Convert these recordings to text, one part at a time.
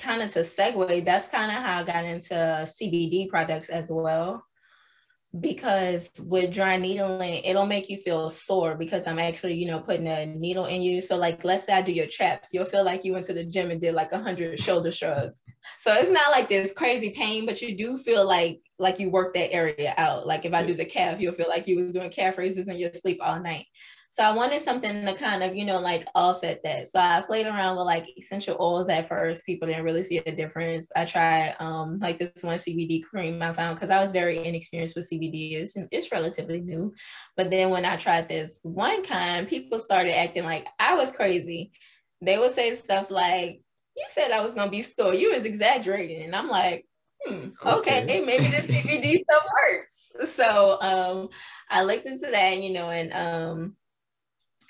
kind of to segue, that's kind of how I got into CBD products as well because with dry needling, it'll make you feel sore because I'm actually, you know, putting a needle in you. So like, let's say I do your traps, you'll feel like you went to the gym and did like a hundred shoulder shrugs. So it's not like this crazy pain, but you do feel like like you work that area out. Like if I do the calf, you'll feel like you was doing calf raises in your sleep all night. So I wanted something to kind of, you know, like offset that. So I played around with like essential oils at first. People didn't really see a difference. I tried um like this one CBD cream I found because I was very inexperienced with CBD. It's, it's relatively new. But then when I tried this one kind, people started acting like I was crazy. They would say stuff like, you said I was gonna be store. You was exaggerating. And I'm like, hmm, okay, okay maybe the CBD stuff works. So um I looked into that, you know, and um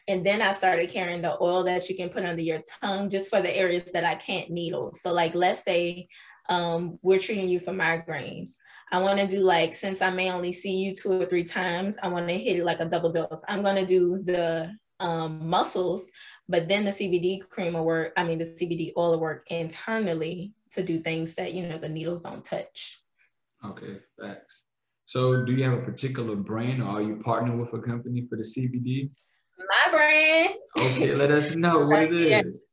and then I started carrying the oil that you can put under your tongue just for the areas that I can't needle. So, like, let's say um, we're treating you for migraines. I want to do like, since I may only see you two or three times, I want to hit it like a double dose. I'm going to do the um, muscles, but then the CBD cream will work. I mean, the CBD oil will work internally to do things that, you know, the needles don't touch. Okay, thanks. So, do you have a particular brand or are you partnering with a company for the CBD? My brand. Okay, let us know what it is.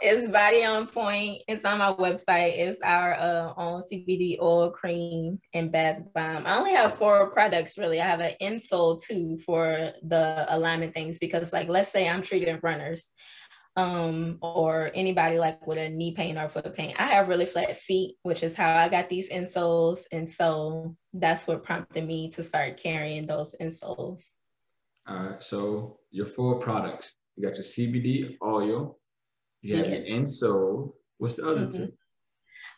It's Body on Point. It's on my website. It's our uh, own CBD oil, cream, and bath bomb. I only have four products really. I have an insole too for the alignment things because, like, let's say I'm treating runners um, or anybody like with a knee pain or foot pain. I have really flat feet, which is how I got these insoles. And so that's what prompted me to start carrying those insoles. All right. So your four products. You got your CBD oil. You have yes. your insole. What's the other mm-hmm. two?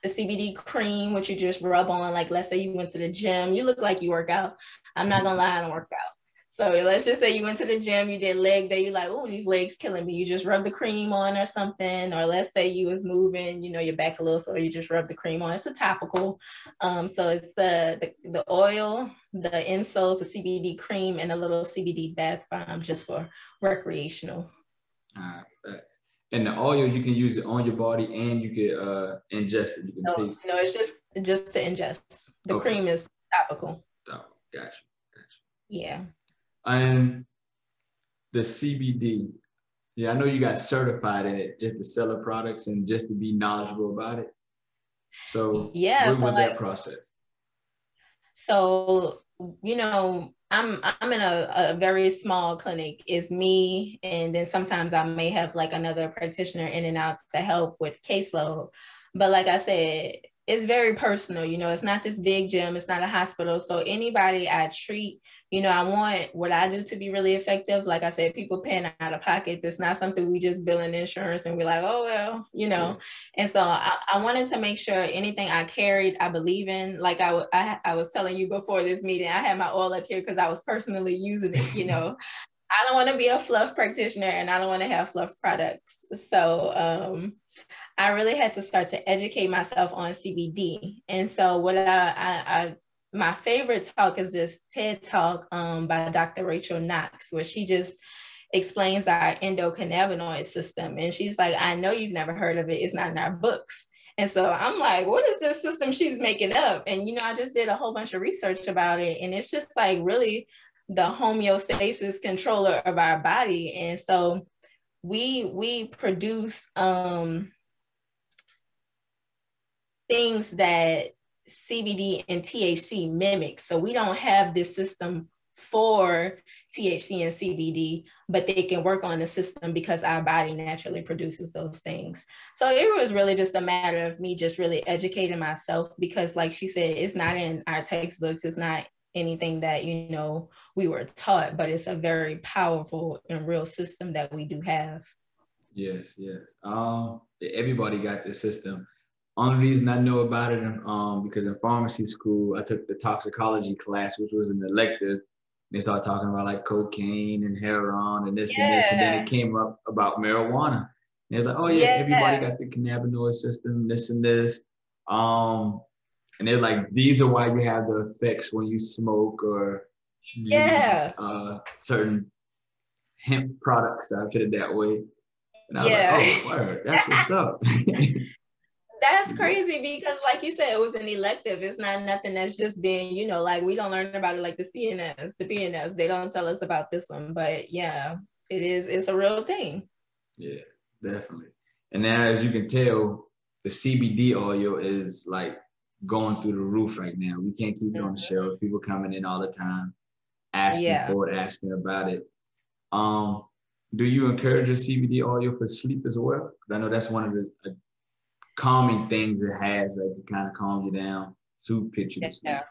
The CBD cream, which you just rub on. Like, let's say you went to the gym. You look like you work out. I'm not gonna lie, I don't work out. So let's just say you went to the gym, you did leg day, you're like, oh, these legs killing me. You just rub the cream on or something. Or let's say you was moving, you know, your back a little, so you just rub the cream on. It's a topical. Um, so it's the, the the oil, the insoles, the CBD cream, and a little CBD bath bomb just for recreational. All right. And the oil, you can use it on your body and you can uh, ingest it. You can no, taste No, it's just just to ingest. The okay. cream is topical. Oh, gotcha. Gotcha. Yeah. And the CBD, yeah, I know you got certified in it just to sell the products and just to be knowledgeable about it. So yeah, what so was like, that process? So you know, I'm I'm in a, a very small clinic. It's me, and then sometimes I may have like another practitioner in and out to help with caseload. But like I said, it's very personal. You know, it's not this big gym. It's not a hospital. So anybody I treat you know, I want what I do to be really effective. Like I said, people paying out of pocket. It's not something we just bill in insurance and we're like, oh, well, you know. Yeah. And so I, I, wanted to make sure anything I carried, I believe in. Like I, I, I was telling you before this meeting, I had my oil up here because I was personally using it, you know. I don't want to be a fluff practitioner and I don't want to have fluff products. So um, I really had to start to educate myself on CBD. And so what I, I, I my favorite talk is this TED talk um, by Dr. Rachel Knox, where she just explains our endocannabinoid system. And she's like, I know you've never heard of it, it's not in our books. And so I'm like, what is this system she's making up? And, you know, I just did a whole bunch of research about it. And it's just like really the homeostasis controller of our body. And so we we produce um things that CBD and THC mimic. So we don't have this system for THC and CBD, but they can work on the system because our body naturally produces those things. So it was really just a matter of me just really educating myself because, like she said, it's not in our textbooks, it's not anything that you know we were taught, but it's a very powerful and real system that we do have. Yes, yes. Um, everybody got this system only reason I know about it um because in pharmacy school I took the toxicology class, which was an elective. They started talking about like cocaine and heroin and this yeah. and this, and then it came up about marijuana. And it's like, oh yeah, yeah, everybody got the cannabinoid system, this and this. Um, and they're like, these are why you have the effects when you smoke or yeah, uh, certain hemp products. I put it that way. And I yeah. was like, oh, word, that's what's up. That's crazy because, like you said, it was an elective. It's not nothing that's just being, you know, like we don't learn about it like the CNS, the PNS. They don't tell us about this one, but yeah, it is. It's a real thing. Yeah, definitely. And now, as you can tell, the CBD oil is like going through the roof right now. We can't keep it on the mm-hmm. shelf. People coming in all the time, asking yeah. for it, asking about it. Um, do you encourage a CBD oil for sleep as well? Because I know that's one of the calming things it has that can kind of calm you down, soothe picture to. Yeah.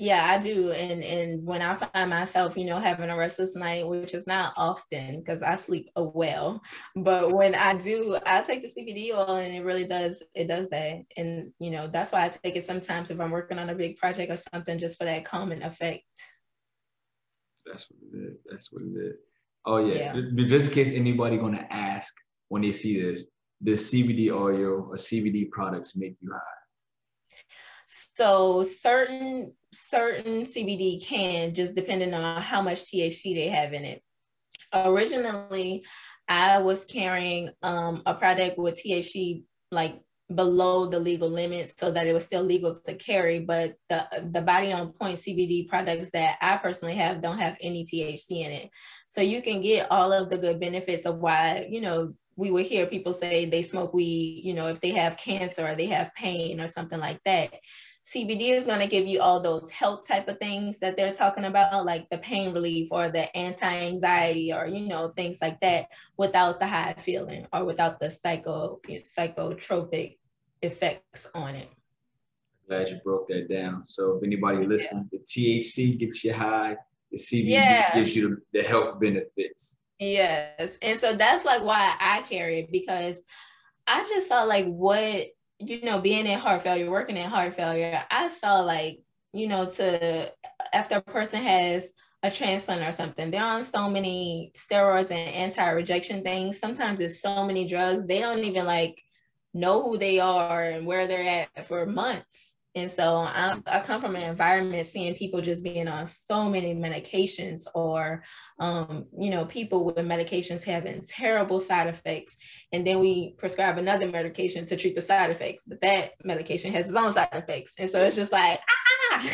Yeah, I do. And and when I find myself, you know, having a restless night, which is not often because I sleep oh, well, but when I do, I take the CBD oil and it really does it does that. And you know, that's why I take it sometimes if I'm working on a big project or something just for that calming effect. That's what it is. That's what it is. Oh yeah. yeah. Just in case anybody gonna ask when they see this, does CBD oil or CBD products make you high? So certain certain CBD can just depending on how much THC they have in it. Originally, I was carrying um, a product with THC like below the legal limits so that it was still legal to carry but the the body on point cbd products that i personally have don't have any thc in it so you can get all of the good benefits of why you know we would hear people say they smoke weed you know if they have cancer or they have pain or something like that CBD is going to give you all those health type of things that they're talking about, like the pain relief or the anti-anxiety or you know things like that, without the high feeling or without the psycho psychotropic effects on it. Glad you broke that down. So if anybody listening, yeah. the THC gets you high, the CBD yeah. gives you the health benefits. Yes, and so that's like why I carry it because I just saw like what you know, being in heart failure, working in heart failure, I saw like, you know, to after a person has a transplant or something, they're on so many steroids and anti-rejection things. Sometimes it's so many drugs, they don't even like know who they are and where they're at for months. And so I, I, come from an environment seeing people just being on so many medications or, um, you know, people with medications having terrible side effects. And then we prescribe another medication to treat the side effects, but that medication has its own side effects. And so it's just like, ah.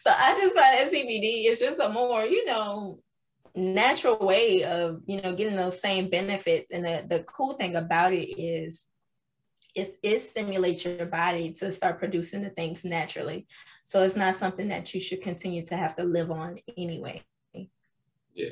so I just find that CBD is just a more, you know, natural way of, you know, getting those same benefits. And the, the cool thing about it is it, it stimulates your body to start producing the things naturally. So it's not something that you should continue to have to live on anyway. Yeah,